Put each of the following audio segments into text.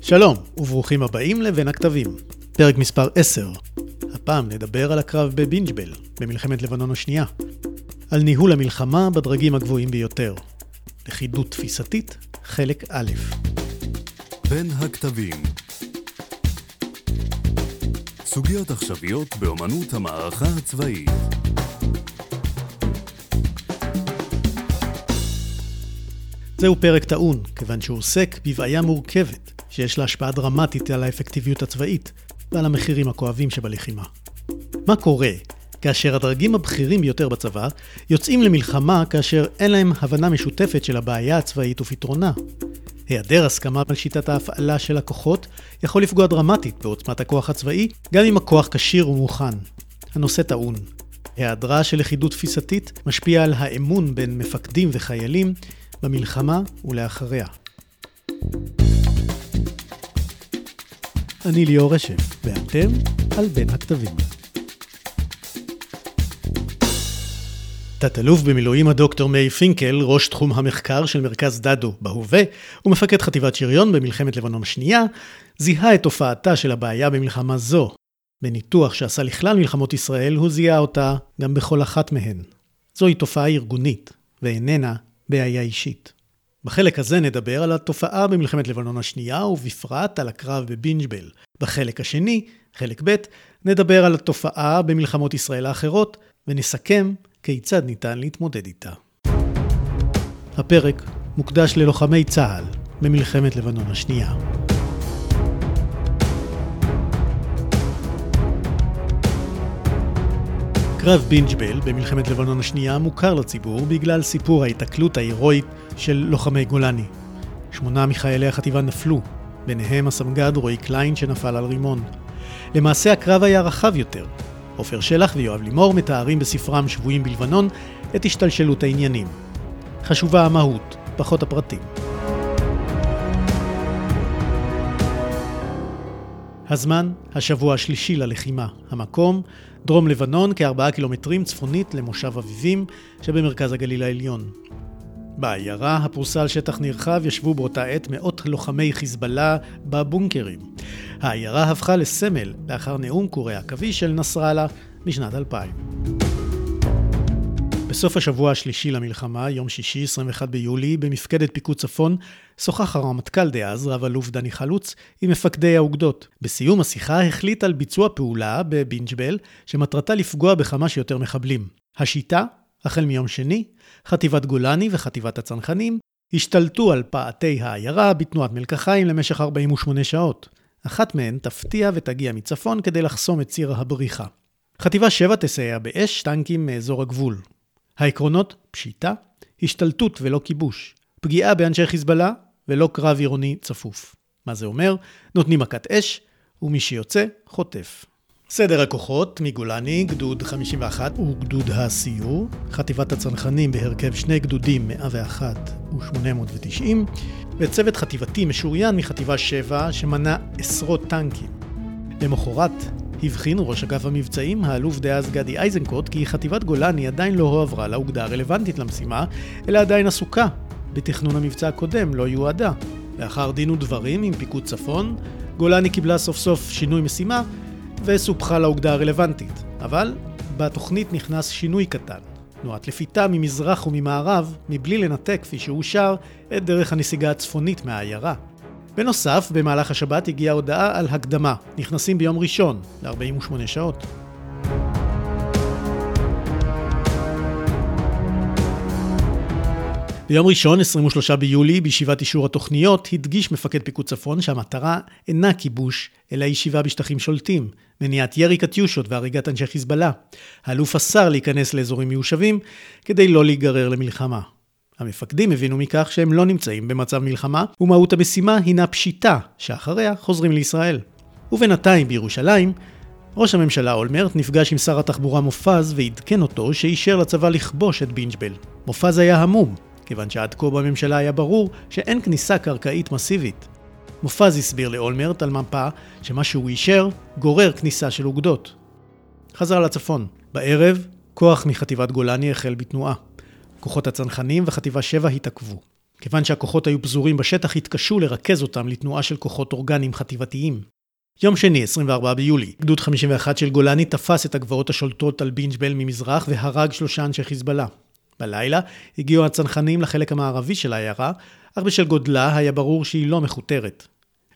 שלום, וברוכים הבאים לבין הכתבים. פרק מספר 10. הפעם נדבר על הקרב בבינג'בל, במלחמת לבנון השנייה. על ניהול המלחמה בדרגים הגבוהים ביותר. לכידות תפיסתית, חלק א'. בין הכתבים סוגיות עכשוויות באמנות המערכה הצבאית זהו פרק טעון, כיוון שהוא עוסק בבעיה מורכבת, שיש לה השפעה דרמטית על האפקטיביות הצבאית ועל המחירים הכואבים שבלחימה. מה קורה כאשר הדרגים הבכירים ביותר בצבא יוצאים למלחמה כאשר אין להם הבנה משותפת של הבעיה הצבאית ופתרונה? היעדר הסכמה על שיטת ההפעלה של הכוחות יכול לפגוע דרמטית בעוצמת הכוח הצבאי, גם אם הכוח כשיר ומוכן. הנושא טעון. היעדרה של לכידות תפיסתית משפיע על האמון בין מפקדים וחיילים במלחמה ולאחריה. אני ליאור רשף, ואתם על בין הכתבים. תת-אלוף במילואים הדוקטור מאיר פינקל, ראש תחום המחקר של מרכז דדו בהווה, ומפקד חטיבת שריון במלחמת לבנון השנייה, זיהה את תופעתה של הבעיה במלחמה זו. בניתוח שעשה לכלל מלחמות ישראל, הוא זיהה אותה גם בכל אחת מהן. זוהי תופעה ארגונית, ואיננה בעיה אישית. בחלק הזה נדבר על התופעה במלחמת לבנון השנייה, ובפרט על הקרב בבינג'בל. בחלק השני, חלק ב', נדבר על התופעה במלחמות ישראל האחרות, ונסכם כיצד ניתן להתמודד איתה. הפרק מוקדש ללוחמי צה"ל במלחמת לבנון השנייה. קרב בינת ג'בל במלחמת לבנון השנייה מוכר לציבור בגלל סיפור ההיתקלות ההירואית של לוחמי גולני. שמונה מחיילי החטיבה נפלו, ביניהם הסמג"ד רועי קליין שנפל על רימון. למעשה הקרב היה רחב יותר. עופר שלח ויואב לימור מתארים בספרם שבויים בלבנון את השתלשלות העניינים. חשובה המהות, פחות הפרטים. הזמן, השבוע השלישי ללחימה. המקום, דרום לבנון, כארבעה קילומטרים צפונית למושב אביבים שבמרכז הגליל העליון. בעיירה, הפרוסה על שטח נרחב, ישבו באותה עת מאות לוחמי חיזבאללה בבונקרים. העיירה הפכה לסמל לאחר נאום קורי עכביש של נסראללה משנת 2000. בסוף השבוע השלישי למלחמה, יום שישי, 21 ביולי, במפקדת פיקוד צפון, שוחח הרמטכ"ל דאז, רב-אלוף דני חלוץ, עם מפקדי האוגדות. בסיום השיחה החליט על ביצוע פעולה בבינג'בל, שמטרתה לפגוע בכמה שיותר מחבלים. השיטה, החל מיום שני, חטיבת גולני וחטיבת הצנחנים השתלטו על פעתי העיירה בתנועת מלקחיים למשך 48 שעות. אחת מהן תפתיע ותגיע מצפון כדי לחסום את ציר הבריחה. חטיבה 7 תסייע באש טנקים מאזור הגבול. העקרונות פשיטה, השתלטות ולא כיבוש, פגיעה באנשי חיזבאללה ולא קרב עירוני צפוף. מה זה אומר? נותנים מכת אש, ומי שיוצא, חוטף. סדר הכוחות מגולני, גדוד 51 וגדוד הסיור, חטיבת הצנחנים בהרכב שני גדודים 101 ו-890, וצוות חטיבתי משוריין מחטיבה 7 שמנה עשרות טנקים. למחרת הבחין ראש אגף המבצעים, האלוף דאז גדי איזנקוט, כי חטיבת גולני עדיין לא הועברה לאוגדה הרלוונטית למשימה, אלא עדיין עסוקה בתכנון המבצע הקודם, לא יועדה. לאחר דין ודברים עם פיקוד צפון, גולני קיבלה סוף סוף שינוי משימה וסופחה לאוגדה הרלוונטית. אבל בתוכנית נכנס שינוי קטן. תנועת לפיתה ממזרח וממערב, מבלי לנתק, כפי שאושר, את דרך הנסיגה הצפונית מהעיירה. בנוסף, במהלך השבת הגיעה הודעה על הקדמה. נכנסים ביום ראשון, ל-48 שעות. ביום ראשון, 23 ביולי, בישיבת אישור התוכניות, הדגיש מפקד פיקוד צפון שהמטרה אינה כיבוש, אלא ישיבה בשטחים שולטים, מניעת ירי קטיושות והריגת אנשי חיזבאללה. האלוף אסר להיכנס לאזורים מיושבים כדי לא להיגרר למלחמה. המפקדים הבינו מכך שהם לא נמצאים במצב מלחמה, ומהות המשימה הינה פשיטה, שאחריה חוזרים לישראל. ובינתיים בירושלים, ראש הממשלה אולמרט נפגש עם שר התחבורה מופז ועדכן אותו שאישר לצבא לכבוש את בינג'בל. מופז היה המום, כיוון שעד כה בממשלה היה ברור שאין כניסה קרקעית מסיבית. מופז הסביר לאולמרט על מפה שמה שהוא אישר גורר כניסה של אוגדות. חזר לצפון. בערב, כוח מחטיבת גולני החל בתנועה. כוחות הצנחנים וחטיבה 7 התעכבו. כיוון שהכוחות היו פזורים בשטח, התקשו לרכז אותם לתנועה של כוחות אורגניים חטיבתיים. יום שני, 24 ביולי, גדוד 51 של גולני תפס את הגבעות השולטות על בינג'בל ממזרח והרג שלושה אנשי חיזבאללה. בלילה הגיעו הצנחנים לחלק המערבי של העיירה, אך בשל גודלה היה ברור שהיא לא מכותרת.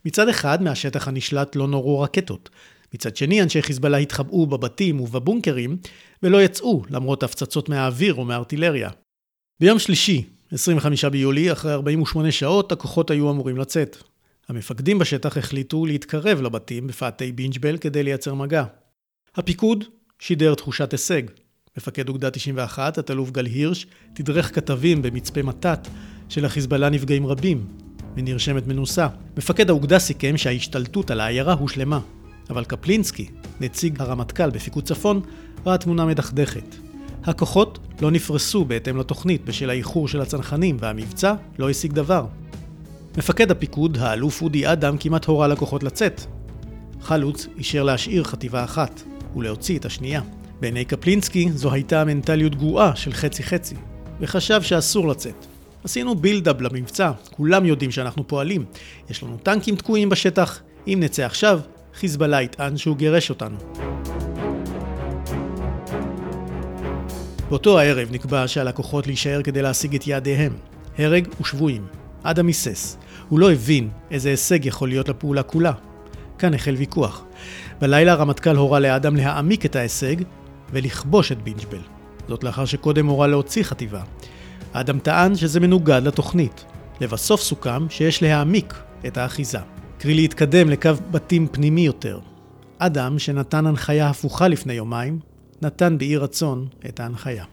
מצד אחד, מהשטח הנשלט לא נורו רקטות. מצד שני, אנשי חיזבאללה התחבאו בבתים ובבונקרים, ולא יצאו, למרות הפצצות מהאוויר או מארטילריה. ביום שלישי, 25 ביולי, אחרי 48 שעות, הכוחות היו אמורים לצאת. המפקדים בשטח החליטו להתקרב לבתים בפאתי בינג'בל כדי לייצר מגע. הפיקוד שידר תחושת הישג. מפקד אוגדה 91, התת-אלוף גל הירש, תדרך כתבים במצפה מתת שלחיזבאללה נפגעים רבים, ונרשמת מנוסה. מפקד האוגדה סיכם שההשתלטות על העיירה הושלמה, אבל קפלינסקי, נציג הרמטכ"ל בפיקוד צפון, ראה תמונה מדכדכת. הכוחות לא נפרסו בהתאם לתוכנית בשל האיחור של הצנחנים, והמבצע לא השיג דבר. מפקד הפיקוד, האלוף אודי אדם, כמעט הורה לכוחות לצאת. חלוץ אישר להשאיר חטיבה אחת, ולהוציא את השנייה. בעיני קפלינסקי זו הייתה מנטליות גרועה של חצי-חצי, וחשב שאסור לצאת. עשינו בילדאפ למבצע, כולם יודעים שאנחנו פועלים. יש לנו טנקים תקועים בשטח, אם נצא עכשיו, חיזבאללה יטען שהוא גירש אותנו. באותו הערב נקבע שעל הכוחות להישאר כדי להשיג את יעדיהם. הרג ושבויים. אדם היסס. הוא לא הבין איזה הישג יכול להיות לפעולה כולה. כאן החל ויכוח. בלילה הרמטכ"ל הורה לאדם להעמיק את ההישג ולכבוש את בינג'בל. זאת לאחר שקודם הורה להוציא חטיבה. אדם טען שזה מנוגד לתוכנית. לבסוף סוכם שיש להעמיק את האחיזה. קרי להתקדם לקו בתים פנימי יותר. אדם שנתן הנחיה הפוכה לפני יומיים, נתן באי רצון את ההנחיה.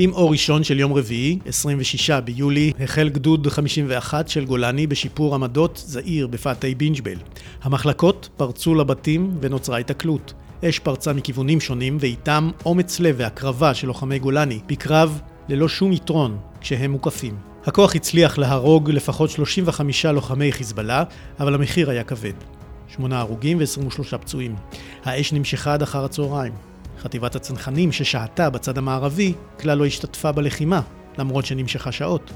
עם אור ראשון של יום רביעי, 26 ביולי, החל גדוד 51 של גולני בשיפור עמדות זעיר בפאתי בינג'בל. המחלקות פרצו לבתים ונוצרה התקלות. אש פרצה מכיוונים שונים, ואיתם אומץ לב והקרבה של לוחמי גולני, בקרב ללא שום יתרון כשהם מוקפים. הכוח הצליח להרוג לפחות 35 לוחמי חיזבאללה, אבל המחיר היה כבד. שמונה הרוגים ו-23 פצועים. האש נמשכה עד אחר הצהריים. חטיבת הצנחנים ששהתה בצד המערבי כלל לא השתתפה בלחימה, למרות שנמשכה שעות.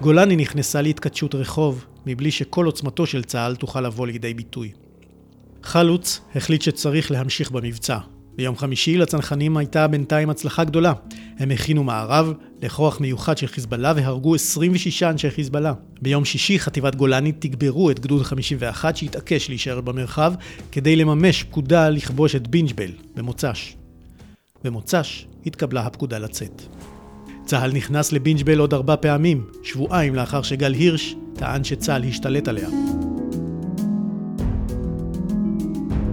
גולני נכנסה להתכתשות רחוב, מבלי שכל עוצמתו של צה"ל תוכל לבוא לידי ביטוי. חלוץ החליט שצריך להמשיך במבצע. ביום חמישי לצנחנים הייתה בינתיים הצלחה גדולה. הם הכינו מערב לכוח מיוחד של חיזבאללה והרגו 26 אנשי חיזבאללה. ביום שישי חטיבת גולני תגברו את גדוד 51 שהתעקש להישאר במרחב כדי לממש פקודה לכבוש את בינג'בל במוצ"ש. במוצ"ש התקבלה הפקודה לצאת. צה"ל נכנס לבינג'בל עוד ארבע פעמים, שבועיים לאחר שגל הירש טען שצה"ל השתלט עליה.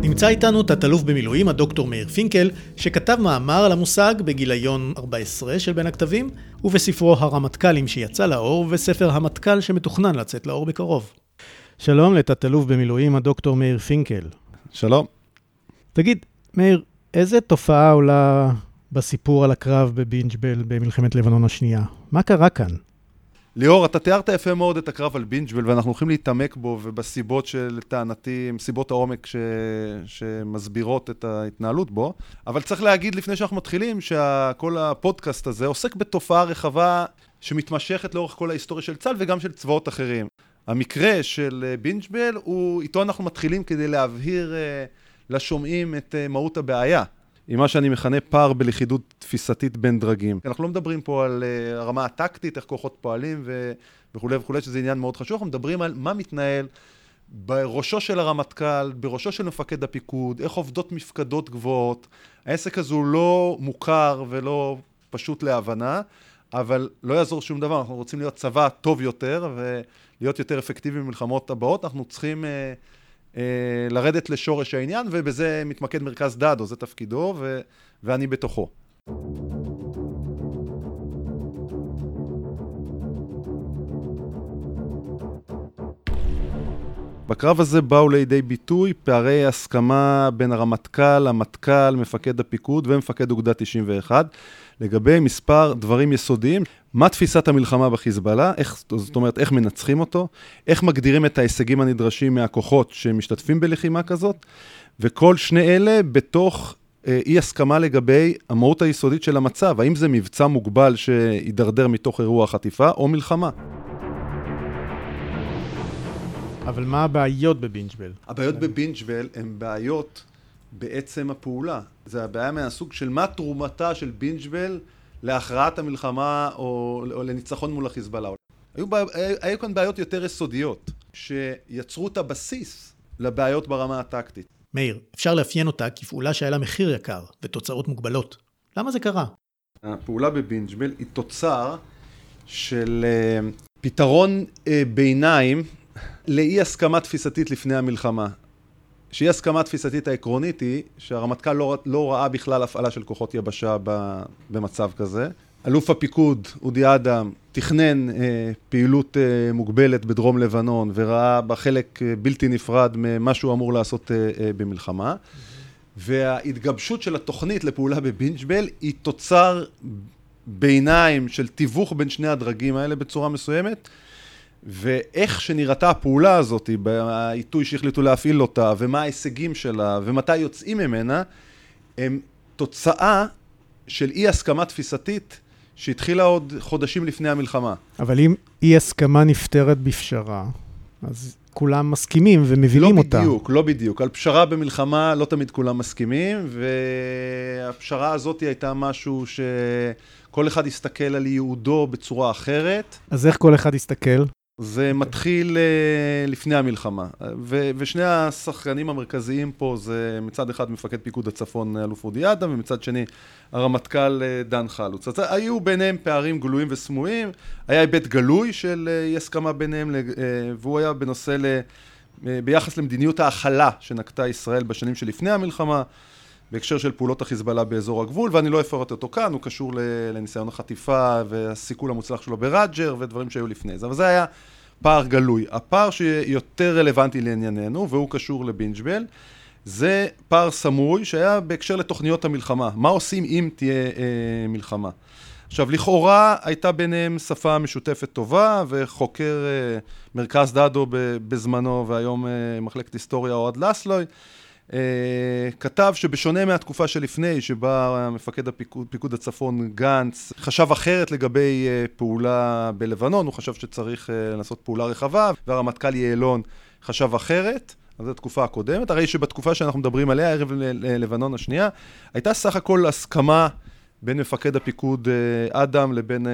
נמצא איתנו תת-אלוף במילואים, הדוקטור מאיר פינקל, שכתב מאמר על המושג בגיליון 14 של בין הכתבים, ובספרו הרמטכ"לים שיצא לאור, וספר המטכ"ל שמתוכנן לצאת לאור בקרוב. שלום לתת-אלוף במילואים, הדוקטור מאיר פינקל. שלום. תגיד, מאיר, איזה תופעה עולה בסיפור על הקרב בבינג'בל במלחמת לבנון השנייה? מה קרה כאן? ליאור, אתה תיארת יפה מאוד את הקרב על בינג'בל, ואנחנו הולכים להתעמק בו, ובסיבות שלטענתי, סיבות העומק ש... שמסבירות את ההתנהלות בו. אבל צריך להגיד לפני שאנחנו מתחילים, שכל הפודקאסט הזה עוסק בתופעה רחבה שמתמשכת לאורך כל ההיסטוריה של צה"ל וגם של צבאות אחרים. המקרה של בינג'בל, הוא, איתו אנחנו מתחילים כדי להבהיר uh, לשומעים את uh, מהות הבעיה. עם מה שאני מכנה פער בלכידות תפיסתית בין דרגים. אנחנו לא מדברים פה על uh, הרמה הטקטית, איך כוחות פועלים ו... וכולי וכולי, שזה עניין מאוד חשוב, אנחנו מדברים על מה מתנהל בראשו של הרמטכ"ל, בראשו של מפקד הפיקוד, איך עובדות מפקדות גבוהות. העסק הזה הוא לא מוכר ולא פשוט להבנה, אבל לא יעזור שום דבר, אנחנו רוצים להיות צבא טוב יותר ולהיות יותר אפקטיבי במלחמות הבאות, אנחנו צריכים... Uh, אה, לרדת לשורש העניין, ובזה מתמקד מרכז דדו, זה תפקידו, ו, ואני בתוכו. בקרב הזה באו לידי ביטוי פערי הסכמה בין הרמטכ"ל, המטכ"ל, מפקד הפיקוד ומפקד אוגדה 91 לגבי מספר דברים יסודיים. מה תפיסת המלחמה בחיזבאללה, איך, זאת אומרת, איך מנצחים אותו, איך מגדירים את ההישגים הנדרשים מהכוחות שמשתתפים בלחימה כזאת, וכל שני אלה בתוך אה, אי הסכמה לגבי המהות היסודית של המצב, האם זה מבצע מוגבל שהידרדר מתוך אירוע חטיפה או מלחמה. אבל מה הבעיות בבינג'בל? הבעיות בבינג'בל הן בעיות בעצם הפעולה. זה הבעיה מהסוג של מה תרומתה של בינג'בל להכרעת המלחמה או, או לניצחון מול החיזבאללה. היו, היו כאן בעיות יותר יסודיות, שיצרו את הבסיס לבעיות ברמה הטקטית. מאיר, אפשר לאפיין אותה כפעולה שהיה לה מחיר יקר ותוצאות מוגבלות. למה זה קרה? הפעולה בבינג'בל היא תוצר של uh, פתרון uh, ביניים לאי הסכמה תפיסתית לפני המלחמה. שאי הסכמה תפיסתית העקרונית היא שהרמטכ"ל לא, לא ראה בכלל הפעלה של כוחות יבשה ב, במצב כזה. אלוף הפיקוד, אודי אדם, תכנן אה, פעילות אה, מוגבלת בדרום לבנון וראה בה חלק אה, בלתי נפרד ממה שהוא אמור לעשות אה, אה, במלחמה. וההתגבשות של התוכנית לפעולה בבינג'בל היא תוצר ביניים של תיווך בין שני הדרגים האלה בצורה מסוימת. ואיך שנראתה הפעולה הזאת, בעיתוי שהחליטו להפעיל אותה, ומה ההישגים שלה, ומתי יוצאים ממנה, הם תוצאה של אי הסכמה תפיסתית שהתחילה עוד חודשים לפני המלחמה. אבל אם אי הסכמה נפתרת בפשרה, אז כולם מסכימים ומבינים לא אותה. לא בדיוק, לא בדיוק. על פשרה במלחמה לא תמיד כולם מסכימים, והפשרה הזאת הייתה משהו שכל אחד הסתכל על ייעודו בצורה אחרת. אז איך כל אחד הסתכל? זה מתחיל uh, לפני המלחמה, ו- ושני השחקנים המרכזיים פה זה מצד אחד מפקד פיקוד הצפון אלוף אודי אדם, ומצד שני הרמטכ"ל uh, דן חלוץ. אז היו ביניהם פערים גלויים וסמויים, היה היבט גלוי של אי הסכמה ביניהם, והוא היה בנושא, ל- ביחס למדיניות ההכלה שנקטה ישראל בשנים שלפני המלחמה. בהקשר של פעולות החיזבאללה באזור הגבול, ואני לא אפרט אותו כאן, הוא קשור לניסיון החטיפה והסיכול המוצלח שלו בראג'ר ודברים שהיו לפני זה. אבל זה היה פער גלוי. הפער שיותר רלוונטי לענייננו, והוא קשור לבינג'בל, זה פער סמוי שהיה בהקשר לתוכניות המלחמה. מה עושים אם תהיה אה, מלחמה? עכשיו, לכאורה הייתה ביניהם שפה משותפת טובה, וחוקר אה, מרכז דדו בזמנו, והיום אה, מחלקת היסטוריה אוהד לסלוי, Uh, כתב שבשונה מהתקופה שלפני, שבה מפקד הפיקוד, פיקוד הצפון גנץ חשב אחרת לגבי uh, פעולה בלבנון, הוא חשב שצריך uh, לעשות פעולה רחבה, והרמטכ"ל יעלון חשב אחרת. אז זו התקופה הקודמת, הרי שבתקופה שאנחנו מדברים עליה, ערב לבנון השנייה, הייתה סך הכל הסכמה בין מפקד הפיקוד אה, אדם לבין אה,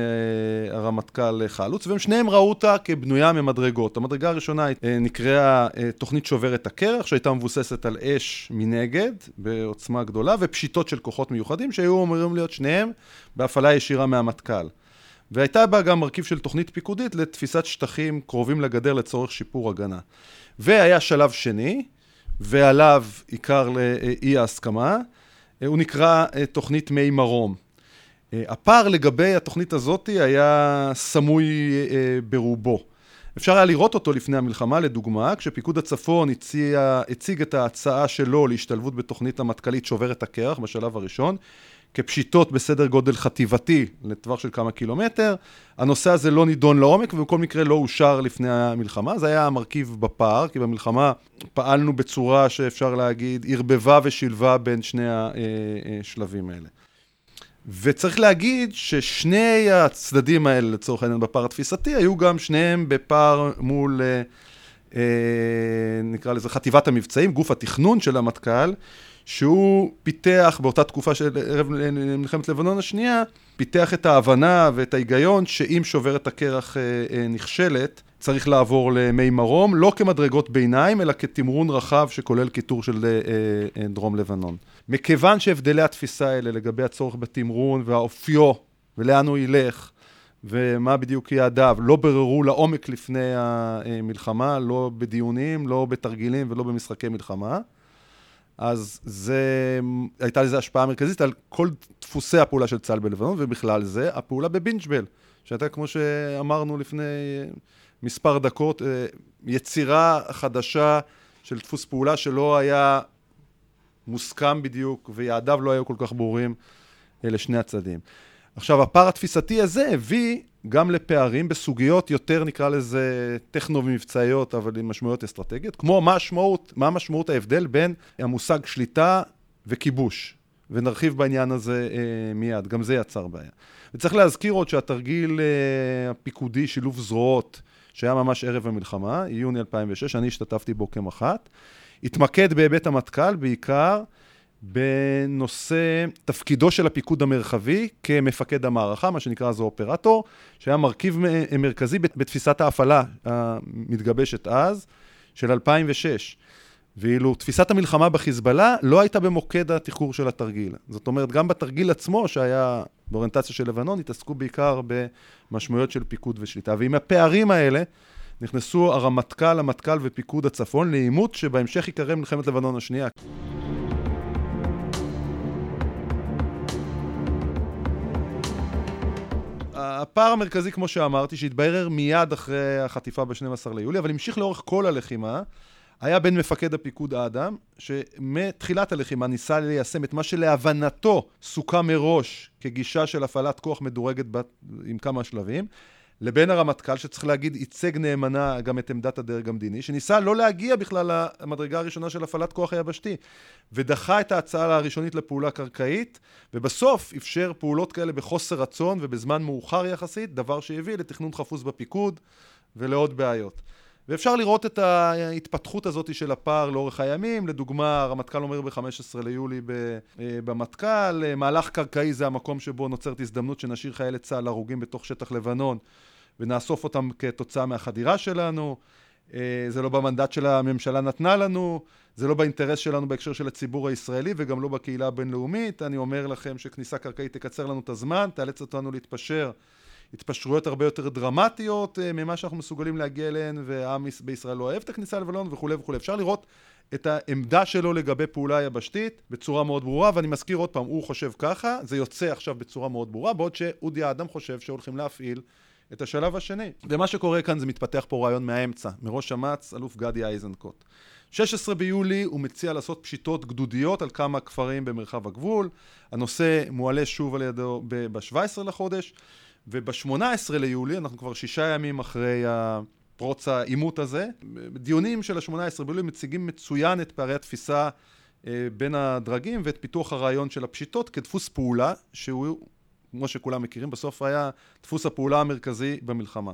הרמטכ"ל חלוץ, והם שניהם ראו אותה כבנויה ממדרגות. המדרגה הראשונה אה, נקראה תוכנית שוברת הקרח, שהייתה מבוססת על אש מנגד, בעוצמה גדולה, ופשיטות של כוחות מיוחדים, שהיו אמורים להיות שניהם בהפעלה ישירה מהמטכ"ל. והייתה בה גם מרכיב של תוכנית פיקודית לתפיסת שטחים קרובים לגדר לצורך שיפור הגנה. והיה שלב שני, ועליו עיקר לאי ההסכמה, הוא נקרא אה, תוכנית מי מרום. אה, הפער לגבי התוכנית הזאת היה סמוי אה, ברובו. אפשר היה לראות אותו לפני המלחמה, לדוגמה, כשפיקוד הצפון הציע, הציג את ההצעה שלו להשתלבות בתוכנית המטכ"לית שוברת הקרח בשלב הראשון, כפשיטות בסדר גודל חטיבתי לטווח של כמה קילומטר. הנושא הזה לא נידון לעומק ובכל מקרה לא אושר לפני המלחמה. זה היה המרכיב בפער, כי במלחמה פעלנו בצורה שאפשר להגיד ערבבה ושילבה בין שני השלבים האלה. וצריך להגיד ששני הצדדים האלה, לצורך העניין בפער התפיסתי, היו גם שניהם בפער מול, אה, אה, נקרא לזה חטיבת המבצעים, גוף התכנון של המטכ"ל, שהוא פיתח באותה תקופה של ערב מלחמת לבנון השנייה, פיתח את ההבנה ואת ההיגיון שאם שוברת הקרח אה, אה, נכשלת, צריך לעבור למי מרום, לא כמדרגות ביניים, אלא כתמרון רחב שכולל קיטור של אה, דרום לבנון. מכיוון שהבדלי התפיסה האלה לגבי הצורך בתמרון והאופיו ולאן הוא ילך, ומה בדיוק יעדיו, לא בררו לעומק לפני המלחמה, לא בדיונים, לא בתרגילים ולא במשחקי מלחמה. אז זה, הייתה לזה השפעה מרכזית על כל דפוסי הפעולה של צה"ל בלבנון, ובכלל זה הפעולה בבינג'בל, שהייתה, כמו שאמרנו לפני מספר דקות, אה, יצירה חדשה של דפוס פעולה שלא היה מוסכם בדיוק, ויעדיו לא היו כל כך ברורים אה, לשני הצדדים. עכשיו, הפער התפיסתי הזה הביא גם לפערים בסוגיות יותר, נקרא לזה, טכנו-מבצעיות, אבל עם משמעויות אסטרטגיות, כמו מה המשמעות, מה משמעות ההבדל בין המושג שליטה וכיבוש. ונרחיב בעניין הזה אה, מיד, גם זה יצר בעיה. וצריך להזכיר עוד שהתרגיל אה, הפיקודי, שילוב זרועות, שהיה ממש ערב המלחמה, יוני 2006, אני השתתפתי בו כמח"ט, התמקד בהיבט המטכ"ל בעיקר בנושא תפקידו של הפיקוד המרחבי כמפקד המערכה, מה שנקרא אז אופרטור, שהיה מרכיב מרכזי בתפיסת ההפעלה המתגבשת אז, של 2006. ואילו תפיסת המלחמה בחיזבאללה לא הייתה במוקד התחקור של התרגיל. זאת אומרת, גם בתרגיל עצמו, שהיה באוריינטציה של לבנון, התעסקו בעיקר במשמעויות של פיקוד ושליטה. ועם הפערים האלה נכנסו הרמטכ"ל, המטכ"ל ופיקוד הצפון לעימות שבהמשך יקרא מלחמת לבנון השנייה. הפער המרכזי, כמו שאמרתי, שהתברר מיד אחרי החטיפה ב-12 ליולי, אבל המשיך לאורך כל הלחימה, היה בין מפקד הפיקוד האדם, שמתחילת הלחימה ניסה ליישם את מה שלהבנתו סוכם מראש כגישה של הפעלת כוח מדורגת בת, עם כמה שלבים, לבין הרמטכ"ל, שצריך להגיד, ייצג נאמנה גם את עמדת הדרג המדיני, שניסה לא להגיע בכלל למדרגה הראשונה של הפעלת כוח היבשתי, ודחה את ההצעה הראשונית לפעולה קרקעית, ובסוף אפשר פעולות כאלה בחוסר רצון ובזמן מאוחר יחסית, דבר שהביא לתכנון חפוז בפיקוד ולעוד בעיות. ואפשר לראות את ההתפתחות הזאת של הפער לאורך הימים. לדוגמה, הרמטכ"ל אומר ב-15 ליולי אה, במטכ"ל, מהלך קרקעי זה המקום שבו נוצרת הזדמנות שנשאיר חיילי צה"ל הרוגים בתוך שטח לבנון ונאסוף אותם כתוצאה מהחדירה שלנו. אה, זה לא במנדט של הממשלה נתנה לנו, זה לא באינטרס שלנו בהקשר של הציבור הישראלי וגם לא בקהילה הבינלאומית. אני אומר לכם שכניסה קרקעית תקצר לנו את הזמן, תאלץ אותנו להתפשר התפשרויות הרבה יותר דרמטיות אה, ממה שאנחנו מסוגלים להגיע אליהן, והעם בישראל לא אוהב את הכניסה ללבנון וכולי וכולי. אפשר לראות את העמדה שלו לגבי פעולה יבשתית בצורה מאוד ברורה, ואני מזכיר עוד פעם, הוא חושב ככה, זה יוצא עכשיו בצורה מאוד ברורה, בעוד שאודי האדם חושב שהולכים להפעיל את השלב השני. ומה שקורה כאן זה מתפתח פה רעיון מהאמצע, מראש אמ"ץ, אלוף גדי איזנקוט. 16 ביולי הוא מציע לעשות פשיטות גדודיות על כמה כפרים במרחב הגבול. הנושא מועלה שוב על ידו ב-17 לחודש. וב-18 ליולי, אנחנו כבר שישה ימים אחרי פרוץ העימות הזה, דיונים של ה-18 ביולי מציגים מצוין את פערי התפיסה אה, בין הדרגים ואת פיתוח הרעיון של הפשיטות כדפוס פעולה, שהוא, כמו שכולם מכירים, בסוף היה דפוס הפעולה המרכזי במלחמה.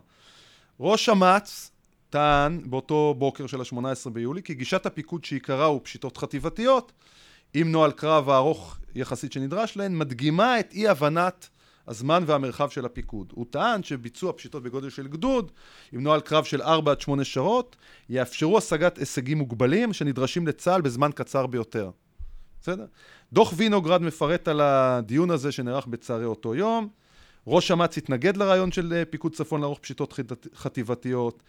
ראש אמ"ץ טען באותו בוקר של ה-18 ביולי כי גישת הפיקוד שעיקרה הוא פשיטות חטיבתיות, עם נוהל קרב הארוך יחסית שנדרש להן, מדגימה את אי הבנת הזמן והמרחב של הפיקוד. הוא טען שביצוע פשיטות בגודל של גדוד, עם נוהל קרב של 4 עד 8 שעות, יאפשרו השגת הישגים מוגבלים שנדרשים לצה"ל בזמן קצר ביותר. בסדר? דוח וינוגרד מפרט על הדיון הזה שנערך בצערי אותו יום. ראש אמ"ץ התנגד לרעיון של אה, פיקוד צפון לערוך פשיטות חטיבתיות.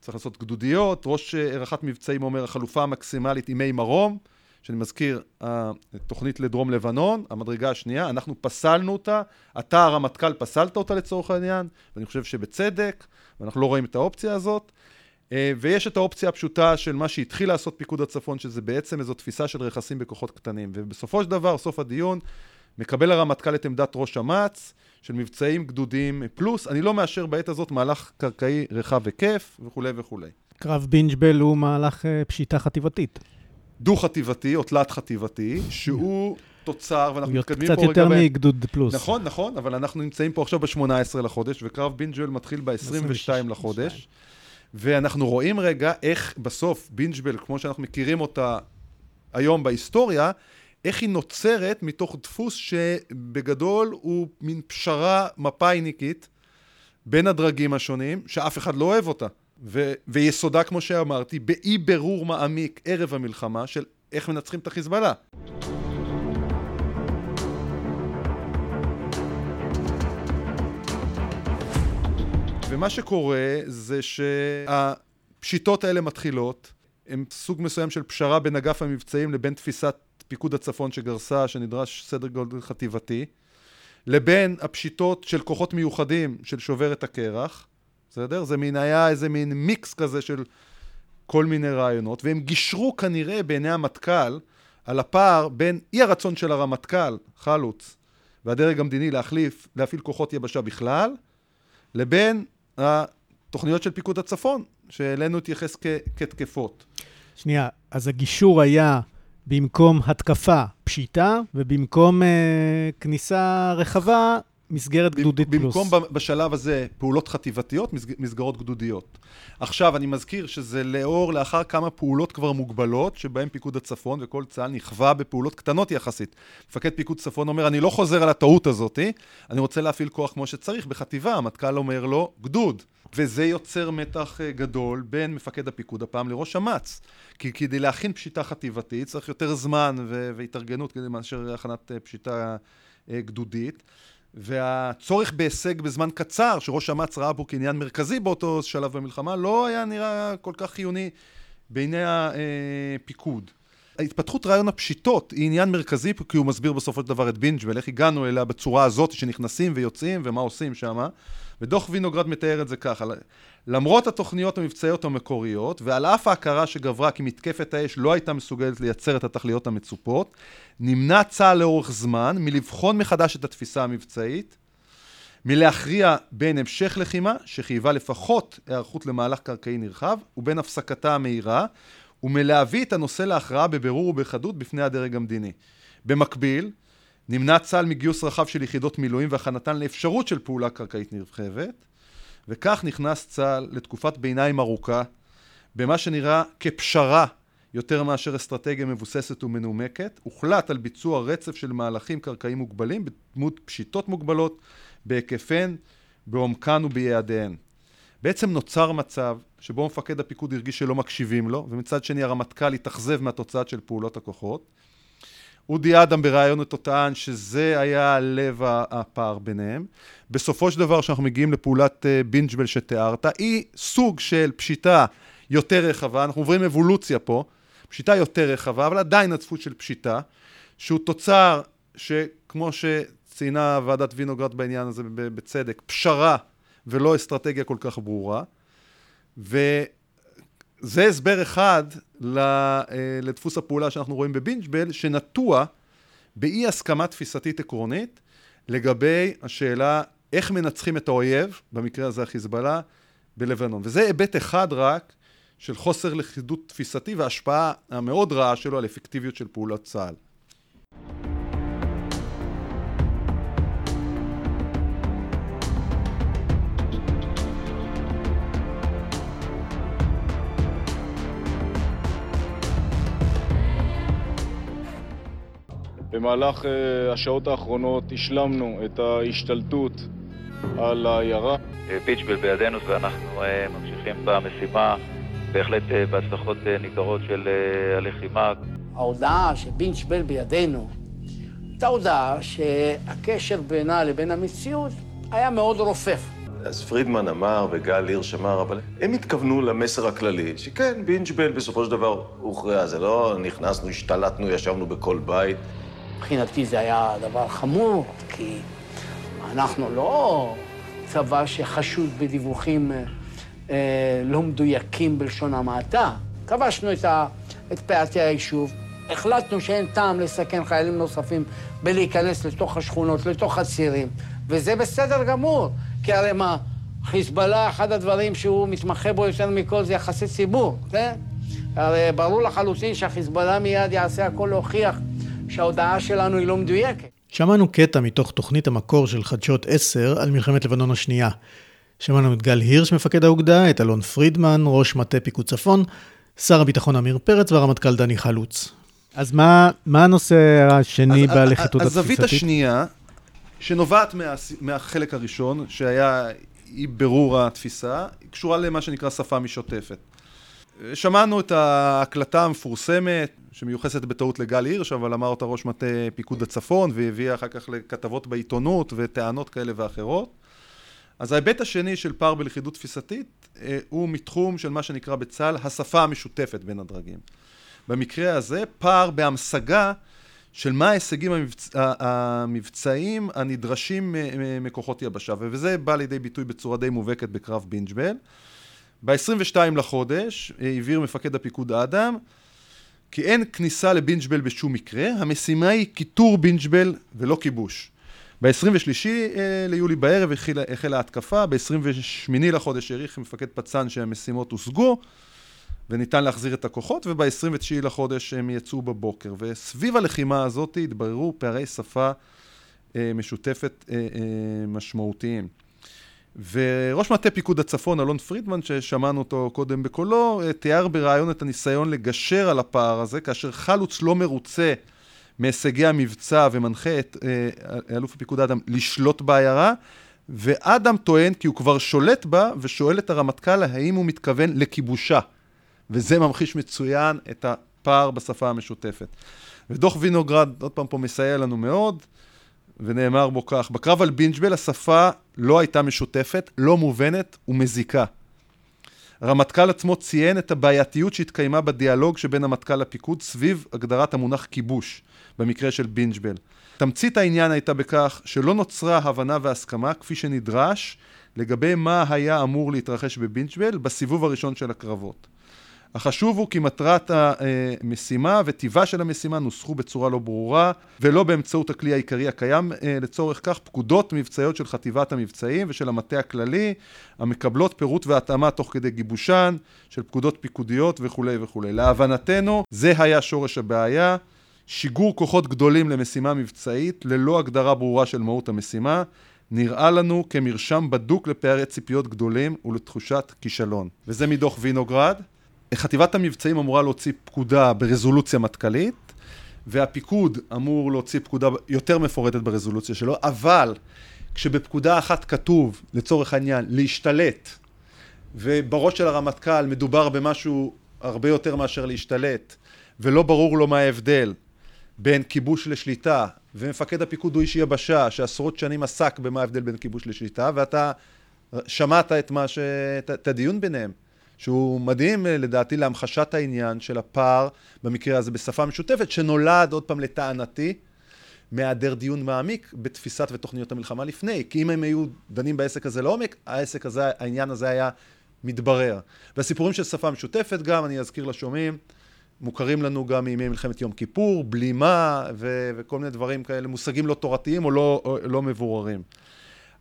צריך לעשות גדודיות. ראש אה, רח"ט מבצעים אומר החלופה המקסימלית היא מי מרום. שאני מזכיר, התוכנית לדרום לבנון, המדרגה השנייה, אנחנו פסלנו אותה, אתה הרמטכ"ל פסלת אותה לצורך העניין, ואני חושב שבצדק, ואנחנו לא רואים את האופציה הזאת. אה, ויש את האופציה הפשוטה של מה שהתחיל לעשות פיקוד הצפון, שזה בעצם איזו תפיסה של רכסים בכוחות קטנים. ובסופו של דבר, סוף הדיון, מקבל הרמטכ"ל את עמדת ראש אמ"ץ, של מבצעים גדודים פלוס. אני לא מאשר בעת הזאת מהלך קרקעי רחב היקף וכולי וכולי. קרב בינג'בל הוא מהלך אה, פשיטה חטיבתית. דו-חטיבתי או תלת-חטיבתי, שהוא תוצר, ואנחנו מתקדמים פה רגע... קצת יותר מגדוד פלוס. נכון, נכון, אבל אנחנו נמצאים פה עכשיו ב-18 לחודש, וקרב בינג'בל מתחיל ב-22 לחודש, ואנחנו רואים רגע איך בסוף בינג'בל, כמו שאנחנו מכירים אותה היום בהיסטוריה, איך היא נוצרת מתוך דפוס שבגדול הוא מין פשרה מפאיניקית בין הדרגים השונים, שאף אחד לא אוהב אותה. ו- ויסודה, כמו שאמרתי, באי ברור מעמיק ערב המלחמה של איך מנצחים את החיזבאללה. ומה שקורה זה שהפשיטות האלה מתחילות, הן סוג מסוים של פשרה בין אגף המבצעים לבין תפיסת פיקוד הצפון שגרסה, שנדרש סדר גודל חטיבתי, לבין הפשיטות של כוחות מיוחדים של שובר את הקרח, בסדר? זה מין, היה איזה מין מיקס כזה של כל מיני רעיונות, והם גישרו כנראה בעיני המטכ"ל על הפער בין אי הרצון של הרמטכ"ל, חלוץ, והדרג המדיני להחליף, להפעיל כוחות יבשה בכלל, לבין התוכניות של פיקוד הצפון, שאלינו התייחס כ- כתקפות. שנייה, אז הגישור היה במקום התקפה, פשיטה, ובמקום אה, כניסה רחבה, מסגרת גדודית פלוס. במקום בשלב הזה פעולות חטיבתיות, מסג- מסגרות גדודיות. עכשיו, אני מזכיר שזה לאור, לאחר כמה פעולות כבר מוגבלות, שבהן פיקוד הצפון וכל צה"ל נכווה בפעולות קטנות יחסית. מפקד פיקוד צפון אומר, אני לא חוזר על הטעות הזאתי, אני רוצה להפעיל כוח כמו שצריך בחטיבה, המטכ"ל אומר לו, גדוד. וזה יוצר מתח אה, גדול בין מפקד הפיקוד הפעם לראש אמ"ץ. כי כדי להכין פשיטה חטיבתית צריך יותר זמן והתארגנות כדי מאשר הכנת אה, פשיטה אה, גדודית. והצורך בהישג בזמן קצר, שראש אמ"ץ ראה בו כעניין מרכזי באותו שלב במלחמה, לא היה נראה כל כך חיוני בעיני הפיקוד. התפתחות רעיון הפשיטות היא עניין מרכזי, כי הוא מסביר בסופו של דבר את בינג'בל, איך הגענו אליה בצורה הזאת שנכנסים ויוצאים ומה עושים שם. ודוח וינוגרד מתאר את זה ככה, למרות התוכניות המבצעיות המקוריות, ועל אף ההכרה שגברה כי מתקפת האש לא הייתה מסוגלת לייצר את התכליות המצופות, נמנע צה"ל לאורך זמן מלבחון מחדש את התפיסה המבצעית, מלהכריע בין המשך לחימה, שחייבה לפחות היערכות למהלך קרקעי נרחב, ובין הפסקתה המהירה, ומלהביא את הנושא להכרעה בבירור ובחדות בפני הדרג המדיני. במקביל, נמנע צה"ל מגיוס רחב של יחידות מילואים והכנתן לאפשרות של פעולה קרקעית נרחבת, וכך נכנס צה"ל לתקופת ביניים ארוכה, במה שנראה כפשרה יותר מאשר אסטרטגיה מבוססת ומנומקת, הוחלט על ביצוע רצף של מהלכים קרקעיים מוגבלים בדמות פשיטות מוגבלות, בהיקפיהן, בעומקן וביעדיהן. בעצם נוצר מצב שבו מפקד הפיקוד הרגיש שלא מקשיבים לו, ומצד שני הרמטכ"ל התאכזב מהתוצאת של פעולות הכוחות. אודי אדם בריאיון אותו טען שזה היה לב הפער ביניהם. בסופו של דבר, כשאנחנו מגיעים לפעולת אה, בינג'בל שתיארת, היא סוג של פשיטה יותר רחבה, אנחנו עוברים אבולוציה פה, פשיטה יותר רחבה, אבל עדיין עצפות של פשיטה, שהוא תוצר שכמו שציינה ועדת וינוגרד בעניין הזה בצדק, פשרה ולא אסטרטגיה כל כך ברורה. וזה הסבר אחד אה, לדפוס הפעולה שאנחנו רואים בבינג'בל, שנטוע באי הסכמה תפיסתית עקרונית לגבי השאלה איך מנצחים את האויב, במקרה הזה החיזבאללה, בלבנון. וזה היבט אחד רק של חוסר לכידות תפיסתי והשפעה המאוד רעה שלו על אפקטיביות של פעולות צה"ל. במהלך uh, השעות האחרונות השלמנו את ההשתלטות על העיירה. פיצ'בל בידינו ואנחנו uh, ממשיכים במשימה, בהחלט בהצלחות ניכרות של הלחימה. ההודעה שביצ'בל בידינו הייתה הודעה שהקשר בינה לבין המציאות היה מאוד רופף. אז פרידמן אמר וגל הירש אמר, אבל הם התכוונו למסר הכללי, שכן, בינג'בל בסופו של דבר הוכרע, זה לא נכנסנו, השתלטנו, ישבנו בכל בית. מבחינתי זה היה דבר חמור, כי אנחנו לא צבא שחשוד בדיווחים אה, לא מדויקים בלשון המעטה. כבשנו את, את פאתי היישוב, החלטנו שאין טעם לסכן חיילים נוספים בלהיכנס לתוך השכונות, לתוך הצירים, וזה בסדר גמור, כי הרי מה, חיזבאללה, אחד הדברים שהוא מתמחה בו יותר מכל זה יחסי ציבור, כן? הרי ברור לחלוטין שהחיזבאללה מיד יעשה הכל להוכיח שההודעה שלנו היא לא מדויקת. שמענו קטע מתוך תוכנית המקור של חדשות 10 על מלחמת לבנון השנייה. שמענו את גל הירש, מפקד האוגדה, את אלון פרידמן, ראש מטה פיקוד צפון, שר הביטחון עמיר פרץ והרמטכ"ל דני חלוץ. אז מה, מה הנושא השני אז, בלחיתות התפיסתית? הזווית השנייה, שנובעת מה, מהחלק הראשון, שהיה אי ברור התפיסה, היא קשורה למה שנקרא שפה משותפת. שמענו את ההקלטה המפורסמת, שמיוחסת בטעות לגל הירש, אבל אמר אותה ראש מטה פיקוד הצפון, והביאה אחר כך לכתבות בעיתונות וטענות כאלה ואחרות. אז ההיבט השני של פער בלכידות תפיסתית אה, הוא מתחום של מה שנקרא בצה"ל השפה המשותפת בין הדרגים. במקרה הזה פער בהמשגה של מה ההישגים המבצ... המבצעיים הנדרשים מכוחות יבשה, וזה בא לידי ביטוי בצורה די מובהקת בקרב בינג'בל. ב-22 לחודש העביר מפקד הפיקוד אדם כי אין כניסה לבינג'בל בשום מקרה, המשימה היא כיתור בינג'בל ולא כיבוש. ב-23 ליולי בערב החלה, החלה ההתקפה, ב-28 לחודש העריך מפקד פצ"ן שהמשימות הושגו, וניתן להחזיר את הכוחות, וב-29 לחודש הם יצאו בבוקר. וסביב הלחימה הזאת התבררו פערי שפה אה, משותפת אה, אה, משמעותיים. וראש מטה פיקוד הצפון, אלון פרידמן, ששמענו אותו קודם בקולו, אה, תיאר בריאיון את הניסיון לגשר על הפער הזה, כאשר חלוץ לא מרוצה מהישגי המבצע ומנחה את אה, אלוף הפיקוד אדם לשלוט בעיירה, ואדם טוען כי הוא כבר שולט בה, ושואל את הרמטכ"ל האם הוא מתכוון לכיבושה. וזה ממחיש מצוין את הפער בשפה המשותפת. ודוח וינוגרד, עוד פעם פה מסייע לנו מאוד, ונאמר בו כך, בקרב על בינג'בל השפה לא הייתה משותפת, לא מובנת ומזיקה. הרמטכ"ל עצמו ציין את הבעייתיות שהתקיימה בדיאלוג שבין המטכ"ל לפיקוד סביב הגדרת המונח כיבוש, במקרה של בינג'בל. תמצית העניין הייתה בכך שלא נוצרה הבנה והסכמה כפי שנדרש לגבי מה היה אמור להתרחש בבינג'בל בסיבוב הראשון של הקרבות. החשוב הוא כי מטרת המשימה וטיבה של המשימה נוסחו בצורה לא ברורה ולא באמצעות הכלי העיקרי הקיים אה, לצורך כך פקודות מבצעיות של חטיבת המבצעים ושל המטה הכללי המקבלות פירוט והתאמה תוך כדי גיבושן של פקודות פיקודיות וכולי וכולי. להבנתנו זה היה שורש הבעיה שיגור כוחות גדולים למשימה מבצעית ללא הגדרה ברורה של מהות המשימה נראה לנו כמרשם בדוק לפערי ציפיות גדולים ולתחושת כישלון. וזה מדוח וינוגרד. חטיבת המבצעים אמורה להוציא פקודה ברזולוציה מטכ"לית, והפיקוד אמור להוציא פקודה יותר מפורטת ברזולוציה שלו, אבל כשבפקודה אחת כתוב, לצורך העניין, להשתלט, ובראש של הרמטכ"ל מדובר במשהו הרבה יותר מאשר להשתלט, ולא ברור לו מה ההבדל בין כיבוש לשליטה, ומפקד הפיקוד הוא איש יבשה שעשרות שנים עסק במה ההבדל בין כיבוש לשליטה, ואתה שמעת את, ש... את הדיון ביניהם. שהוא מדהים אה, לדעתי להמחשת העניין של הפער, במקרה הזה בשפה משותפת, שנולד עוד פעם לטענתי, מהיעדר דיון מעמיק בתפיסת ותוכניות המלחמה לפני. כי אם הם היו דנים בעסק הזה לעומק, העסק הזה, העניין הזה היה מתברר. והסיפורים של שפה משותפת גם, אני אזכיר לשומעים, מוכרים לנו גם מימי מלחמת יום כיפור, בלימה ו- וכל מיני דברים כאלה, מושגים לא תורתיים או לא, או לא מבוררים.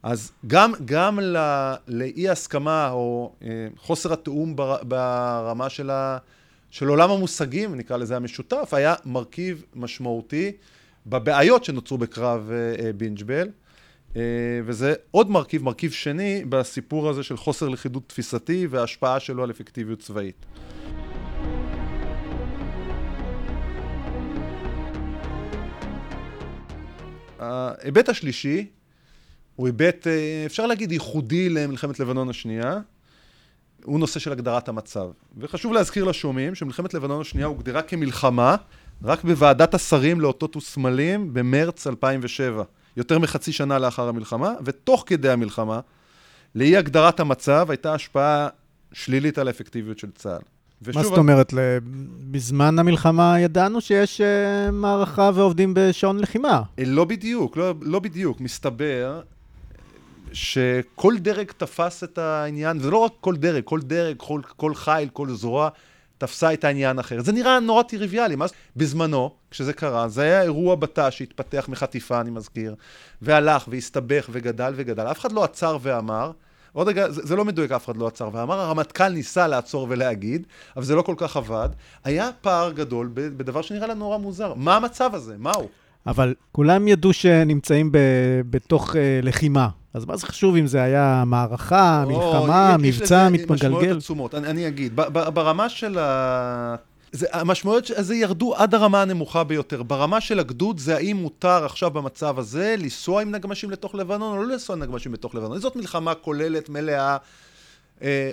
אז גם, גם לא, לאי הסכמה או אה, חוסר התיאום בר, ברמה של, ה, של עולם המושגים, נקרא לזה המשותף, היה מרכיב משמעותי בבעיות שנוצרו בקרב אה, אה, בינג'בל. אה, וזה עוד מרכיב, מרכיב שני, בסיפור הזה של חוסר לכידות תפיסתי וההשפעה שלו על אפקטיביות צבאית. ההיבט השלישי הוא היבט, אה, אפשר להגיד, ייחודי למלחמת לבנון השנייה. הוא נושא של הגדרת המצב. וחשוב להזכיר לשומעים שמלחמת לבנון השנייה הוגדרה כמלחמה רק בוועדת השרים לאותות וסמלים במרץ 2007, יותר מחצי שנה לאחר המלחמה, ותוך כדי המלחמה, לאי הגדרת המצב הייתה השפעה שלילית על האפקטיביות של צה"ל. מה זאת אומרת? בזמן המלחמה ידענו שיש uh, מערכה ועובדים בשעון לחימה. לא בדיוק, לא, לא בדיוק. מסתבר שכל דרג תפס את העניין, וזה לא רק כל דרג, כל דרג, כל, כל חיל, כל זרוע, תפסה את העניין אחר. זה נראה נורא טריוויאלי. אז בזמנו, כשזה קרה, זה היה אירוע בתא שהתפתח מחטיפה, אני מזכיר, והלך והסתבך וגדל וגדל. אף אחד לא עצר ואמר, עוד רגע, זה, זה לא מדויק, אף אחד לא עצר ואמר, הרמטכ"ל ניסה לעצור ולהגיד, אבל זה לא כל כך עבד. היה פער גדול בדבר שנראה לנו נורא מוזר. מה המצב הזה? מהו? אבל כולם ידעו שנמצאים ב, בתוך uh, לחימה. אז מה זה חשוב אם זה היה מערכה, מלחמה, או, מבצע מתגלגל? יש לזה משמעויות עצומות. אני, אני אגיד, ברמה של ה... זה, המשמעויות הזה ירדו עד הרמה הנמוכה ביותר. ברמה של הגדוד זה האם מותר עכשיו במצב הזה לנסוע עם נגמשים לתוך לבנון או לא לנסוע עם נגמשים לתוך לבנון. זאת מלחמה כוללת, מלאה,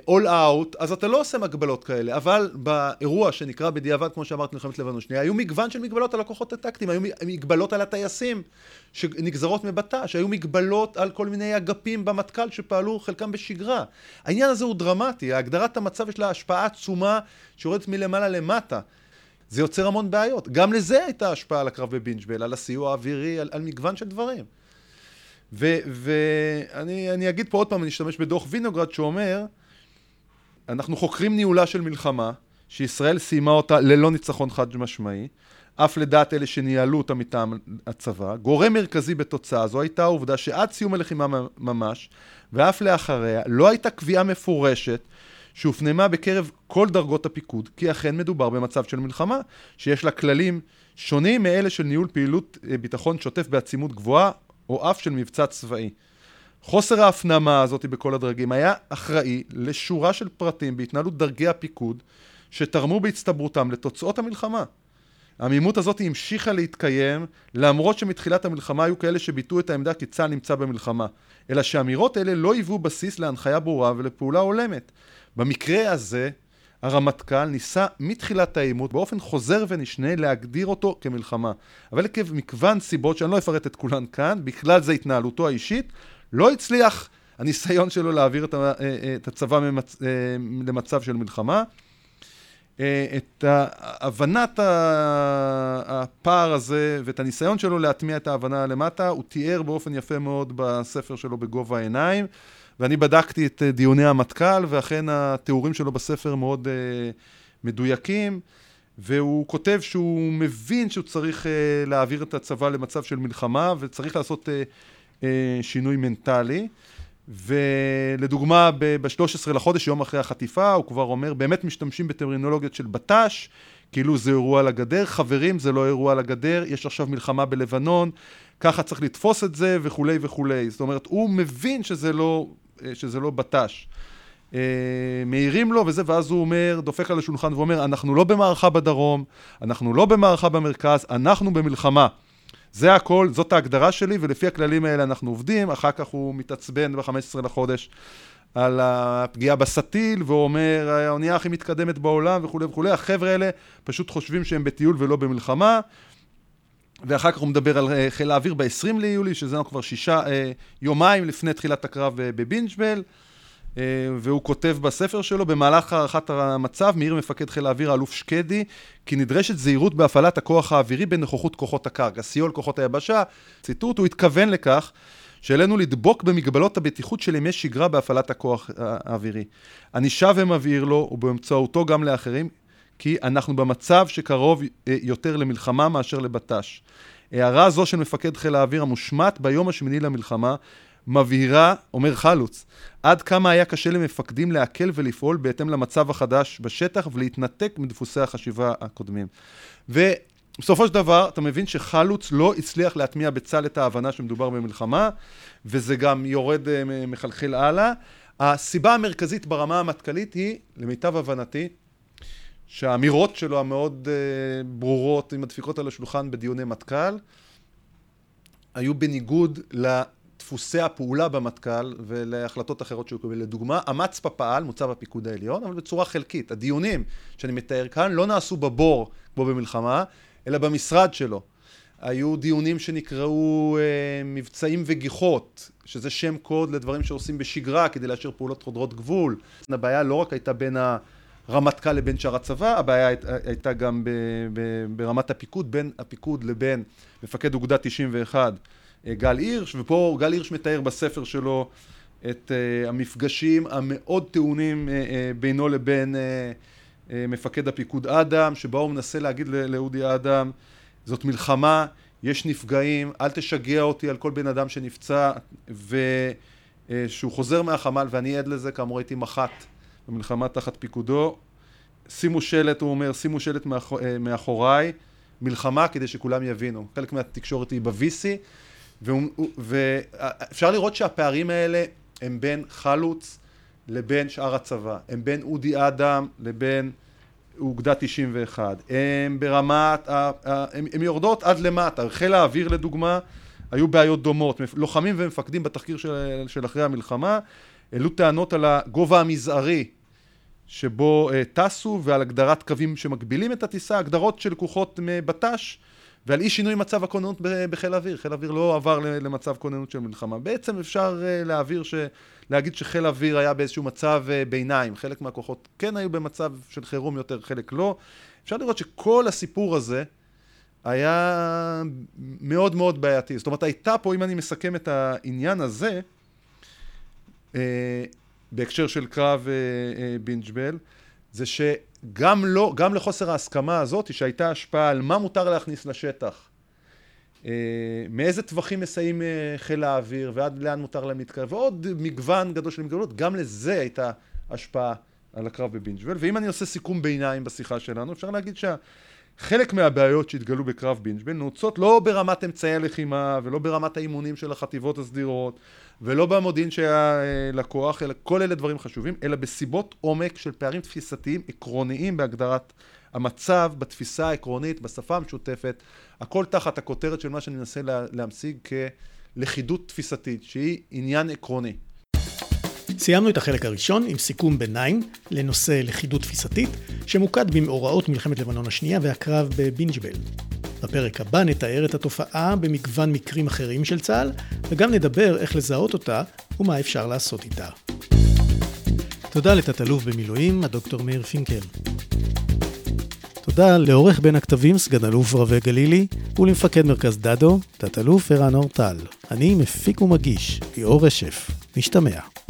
אול uh, אאוט, אז אתה לא עושה מגבלות כאלה, אבל באירוע שנקרא בדיעבד, כמו שאמרת, מלחמת לבנון שנייה, היו מגוון של מגבלות על הכוחות הטקטיים, היו מגבלות על הטייסים שנגזרות מבט"ש, היו מגבלות על כל מיני אגפים במטכ"ל שפעלו חלקם בשגרה. העניין הזה הוא דרמטי, הגדרת המצב יש לה השפעה עצומה שיורדת מלמעלה למטה. זה יוצר המון בעיות. גם לזה הייתה השפעה על הקרב בבינג'בל, על הסיוע האווירי, על, על מגוון של דברים. ואני אגיד פה עוד פעם, אני אשתמש בדוח וינוגרד שאומר, אנחנו חוקרים ניהולה של מלחמה, שישראל סיימה אותה ללא ניצחון חד משמעי, אף לדעת אלה שניהלו אותה מטעם הצבא. גורם מרכזי בתוצאה זו הייתה העובדה שעד סיום הלחימה ממש, ואף לאחריה, לא הייתה קביעה מפורשת שהופנמה בקרב כל דרגות הפיקוד, כי אכן מדובר במצב של מלחמה, שיש לה כללים שונים מאלה של ניהול פעילות אה, ביטחון שוטף בעצימות גבוהה, או אף של מבצע צבאי. חוסר ההפנמה הזאת בכל הדרגים היה אחראי לשורה של פרטים בהתנהלות דרגי הפיקוד, שתרמו בהצטברותם לתוצאות המלחמה. העמימות הזאת המשיכה להתקיים למרות שמתחילת המלחמה היו כאלה שביטאו את העמדה כי צה"ל נמצא במלחמה. אלא שאמירות אלה לא היוו בסיס להנחיה ברורה ולפעולה הולמת. במקרה הזה, הרמטכ"ל ניסה מתחילת העימות באופן חוזר ונשנה להגדיר אותו כמלחמה. אבל עקב מגוון סיבות שאני לא אפרט את כולן כאן, בכלל זה התנהלותו האישית, לא הצליח הניסיון שלו להעביר את, אה, הצבא למצב של מלחמה. אה, את הבנת הפער הזה ואת הניסיון שלו להטמיע את ההבנה למטה, הוא תיאר באופן יפה מאוד בספר שלו בגובה העיניים, ואני בדקתי את דיוני המטכ"ל, ואכן התיאורים שלו בספר מאוד uh, מדויקים, והוא כותב שהוא מבין שהוא צריך uh, להעביר את הצבא למצב של מלחמה, וצריך לעשות uh, uh, שינוי מנטלי. ולדוגמה, ב-13 לחודש, יום אחרי החטיפה, הוא כבר אומר, באמת משתמשים בטרמינולוגיות של בט"ש, כאילו זה אירוע על הגדר. חברים, זה לא אירוע על הגדר, יש עכשיו מלחמה בלבנון, ככה צריך לתפוס את זה, וכולי וכולי. זאת אומרת, הוא מבין שזה לא, שזה לא בט"ש. אה, מעירים לו וזה, ואז הוא אומר, דופק על השולחן ואומר, אנחנו לא במערכה בדרום, אנחנו לא במערכה במרכז, אנחנו במלחמה. זה הכל, זאת ההגדרה שלי, ולפי הכללים האלה אנחנו עובדים. אחר כך הוא מתעצבן ב-15 לחודש על הפגיעה בסטיל, ואומר, האונייה הכי מתקדמת בעולם וכולי וכולי. החבר'ה האלה פשוט חושבים שהם בטיול ולא במלחמה. ואחר כך הוא מדבר על אה, חיל האוויר ב-20 ליולי, שזה כבר שישה, אה, יומיים לפני תחילת הקרב אה, בבינג'בל. והוא כותב בספר שלו, במהלך הערכת המצב, מעיר מפקד חיל האוויר האלוף שקדי, כי נדרשת זהירות בהפעלת הכוח האווירי בנוכחות כוחות הקרקע, סיוע לכוחות היבשה, ציטוט, הוא התכוון לכך שעלינו לדבוק במגבלות הבטיחות של ימי שגרה בהפעלת הכוח האווירי. אני שב ומבהיר לו, ובאמצעותו גם לאחרים, כי אנחנו במצב שקרוב אה, יותר למלחמה מאשר לבט"ש. הערה זו של מפקד חיל האוויר המושמט ביום השמיני למלחמה מבהירה, אומר חלוץ, עד כמה היה קשה למפקדים להקל ולפעול בהתאם למצב החדש בשטח ולהתנתק מדפוסי החשיבה הקודמים. ובסופו של דבר, אתה מבין שחלוץ לא הצליח להטמיע בצה"ל את ההבנה שמדובר במלחמה, וזה גם יורד, אה, מחלחל הלאה. הסיבה המרכזית ברמה המטכ"לית היא, למיטב הבנתי, שהאמירות שלו המאוד uh, ברורות, עם הדפיקות על השולחן בדיוני מטכ"ל, היו בניגוד דפוסי הפעולה במטכ"ל ולהחלטות אחרות שהוא קיבל. לדוגמה, המצפ"א פעל, מוצב הפיקוד העליון, אבל בצורה חלקית. הדיונים שאני מתאר כאן לא נעשו בבור, כמו במלחמה, אלא במשרד שלו. היו דיונים שנקראו אה, מבצעים וגיחות, שזה שם קוד לדברים שעושים בשגרה כדי לאשר פעולות חודרות גבול. הבעיה לא רק הייתה בין הרמטכ"ל לבין שאר הצבא, הבעיה היית, הייתה גם ב, ב, ברמת הפיקוד, בין הפיקוד לבין מפקד אוגדה 91 אה, גל הירש, ופה גל הירש מתאר בספר שלו את uh, המפגשים המאוד טעונים uh, uh, בינו לבין uh, uh, מפקד הפיקוד אדם, שבו הוא מנסה להגיד לאודי אדם, זאת מלחמה, יש נפגעים, אל תשגע אותי על כל בן אדם שנפצע, ושהוא uh, חוזר מהחמ"ל, ואני עד לזה, כאמור הייתי מח"ט במלחמה תחת פיקודו. שימו שלט, הוא אומר, שימו שלט מאח... מאחוריי, מלחמה כדי שכולם יבינו. חלק מהתקשורת היא ב-VC. ואפשר לראות שהפערים האלה הם בין חלוץ לבין שאר הצבא, הם בין אודי אדם לבין אוגדה 91, הם ברמת, הם יורדות עד למטה, חיל האוויר לדוגמה, היו בעיות דומות, לוחמים ומפקדים בתחקיר של, של אחרי המלחמה העלו טענות על הגובה המזערי שבו uh, טסו ועל הגדרת קווים שמגבילים את הטיסה, הגדרות שלקוחות מבט"ש ועל אי שינוי מצב הכוננות בחיל האוויר. חיל האוויר לא עבר למצב כוננות של מלחמה. בעצם אפשר אה, להעביר ש... להגיד שחיל האוויר היה באיזשהו מצב אה, ביניים. חלק מהכוחות כן היו במצב של חירום יותר, חלק לא. אפשר לראות שכל הסיפור הזה היה מאוד מאוד בעייתי. זאת אומרת, הייתה פה, אם אני מסכם את העניין הזה, בהקשר של קרב בינג'בל, זה ש... גם לא, גם לחוסר ההסכמה הזאת שהייתה השפעה על מה מותר להכניס לשטח, אה, מאיזה טווחים מסייעים אה, חיל האוויר ועד לאן מותר להם להתקרב, ועוד מגוון גדול של מגבלות, גם לזה הייתה השפעה על הקרב בבינג'בל, ואם אני עושה סיכום ביניים בשיחה שלנו, אפשר להגיד שחלק מהבעיות שהתגלו בקרב בינג'בל נעוצות לא ברמת אמצעי הלחימה ולא ברמת האימונים של החטיבות הסדירות ולא במודיעין שהיה אה, לקוח, אלא כל אלה דברים חשובים, אלא בסיבות עומק של פערים תפיסתיים עקרוניים בהגדרת המצב, בתפיסה העקרונית, בשפה המשותפת, הכל תחת הכותרת של מה שאני מנסה לה, להמשיג כלכידות תפיסתית, שהיא עניין עקרוני. סיימנו את החלק הראשון עם סיכום ביניים לנושא לכידות תפיסתית, שמוקד במאורעות מלחמת לבנון השנייה והקרב בבינג'בל. בפרק הבא נתאר את התופעה במגוון מקרים אחרים של צה"ל, וגם נדבר איך לזהות אותה ומה אפשר לעשות איתה. תודה לתת-אלוף במילואים, הדוקטור מאיר פינקל. תודה לעורך בין הכתבים, סגן אלוף רבי גלילי, ולמפקד מרכז דדו, תת-אלוף ערן אורטל. אני מפיק ומגיש, ליאור רשף. משתמע.